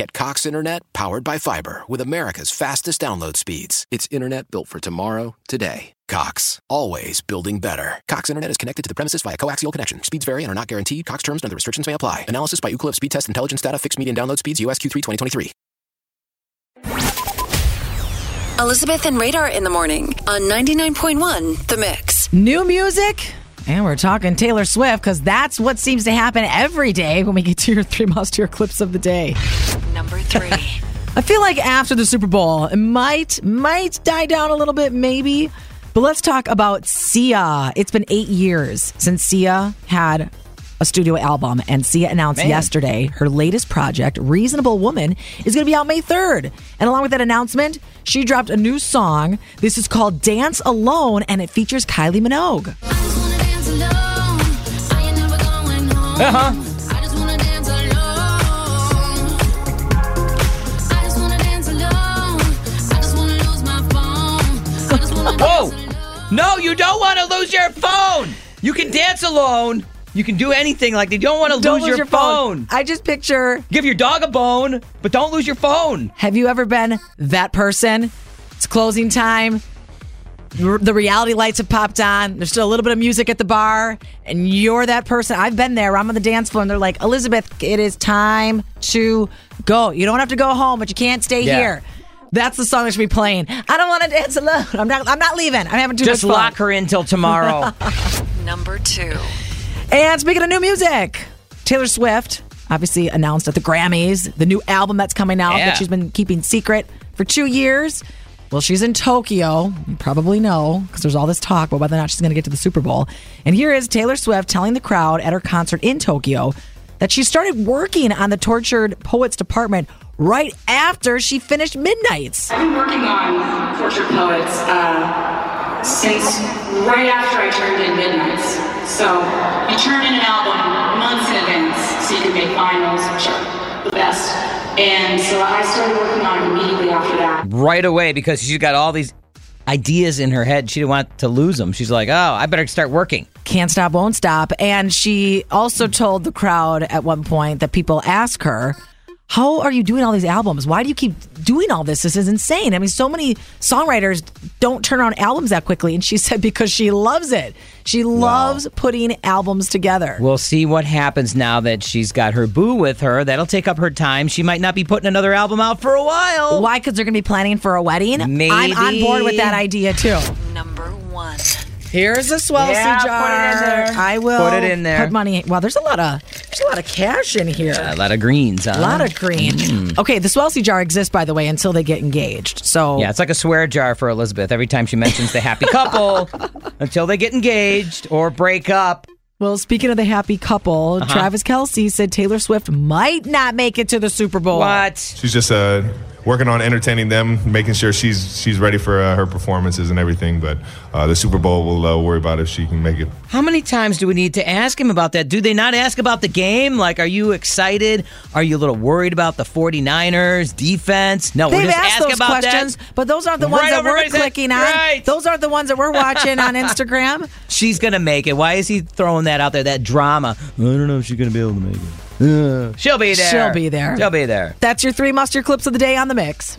Get Cox Internet powered by fiber with America's fastest download speeds. It's internet built for tomorrow, today. Cox, always building better. Cox Internet is connected to the premises via coaxial connection. Speeds vary and are not guaranteed. Cox terms and other restrictions may apply. Analysis by Ookla Speed Test Intelligence Data. Fixed median download speeds. USQ3 2023. Elizabeth and Radar in the morning on 99.1 The Mix. New music? And we're talking Taylor Swift because that's what seems to happen every day when we get to your three must hear clips of the day. Number three. I feel like after the Super Bowl, it might might die down a little bit, maybe. But let's talk about Sia. It's been eight years since Sia had a studio album, and Sia announced Man. yesterday her latest project, Reasonable Woman, is going to be out May 3rd. And along with that announcement, she dropped a new song. This is called Dance Alone, and it features Kylie Minogue. Uh-huh. Whoa! No, you don't want to lose your phone. You can dance alone. You can do anything like that. You don't want to Don't lose, your, phone. I just picture Give your dog a bone, but don't lose your phone. Have you ever been that person? It's closing time. The reality lights have popped on. There's still a little bit of music at the bar, and you're that person. I've been there. I'm on the dance floor, and they're like, Elizabeth, it is time to go. You don't have to go home, but you can't stay Yeah. here. That's the song that should be playing. I don't want to dance alone. I'm not. I'm not leaving. I'm having too Just much fun. lock her in till tomorrow. Number two. And speaking of new music, Taylor Swift obviously announced at the Grammys the new album that's coming out Yeah. that she's been keeping secret for two years. Well, she's in Tokyo. You probably know because there's all this talk about whether or not she's going to get to the Super Bowl. And here is Taylor Swift telling the crowd at her concert in Tokyo that she started working on the Tortured Poets Department right after she finished Midnights. I've been working on Tortured Poets uh, since right after I turned in Midnights. So you turn in an album months in advance so you can make finals, which are the best. And so I started working on it immediately after that. right away because she's got all these ideas in her head. She didn't want to lose them. She's like, oh, I better start working. Can't Stop, Won't Stop. And she also told the crowd at one point that people ask her, How are you doing all these albums? Why do you keep doing all this? This is insane. I mean, so many songwriters don't turn on albums that quickly. And she said, Because she loves it. She loves putting albums together. We'll see what happens now that she's got her boo with her. That'll take up her time. She might not be putting another album out for a while. Why? Because they're going to be planning for a wedding? Maybe. I'm Maybe. on board with that idea too. Number one. Here's a Swelsey Yeah, put it in jar. there. I will Put it in there. Put money. Wow, there's a lot of there's a lot of cash in here. A lot of greens, huh? A lot of green. Okay, the Swelsey jar exists, by the way, until they get engaged. So Yeah, it's like a swear jar for Elizabeth every time she mentions the happy couple until they get engaged or break up. well, speaking of the happy couple, Uh-huh. Travis Kelce said Taylor Swift might not make it to the Super Bowl. What? She's just uh, working on entertaining them, making sure she's she's ready for uh, her performances and everything. But uh, the Super Bowl, we'll uh, worry about if she can make it. How many times do we need to ask him about that? Do they not ask about the game? Like, are you excited? Are you a little worried about the 49ers defense? No, They've we're just asked asking those about questions, that. but those aren't the ones Right that we're everybody's head. clicking on. Right. Those aren't the ones that we're watching on Instagram. She's going to make it. Why is he throwing that out there, that drama? I don't know if she's going to be able to make it. She'll be there. She'll be there. She'll be there. That's your three muster clips of the day on the mix.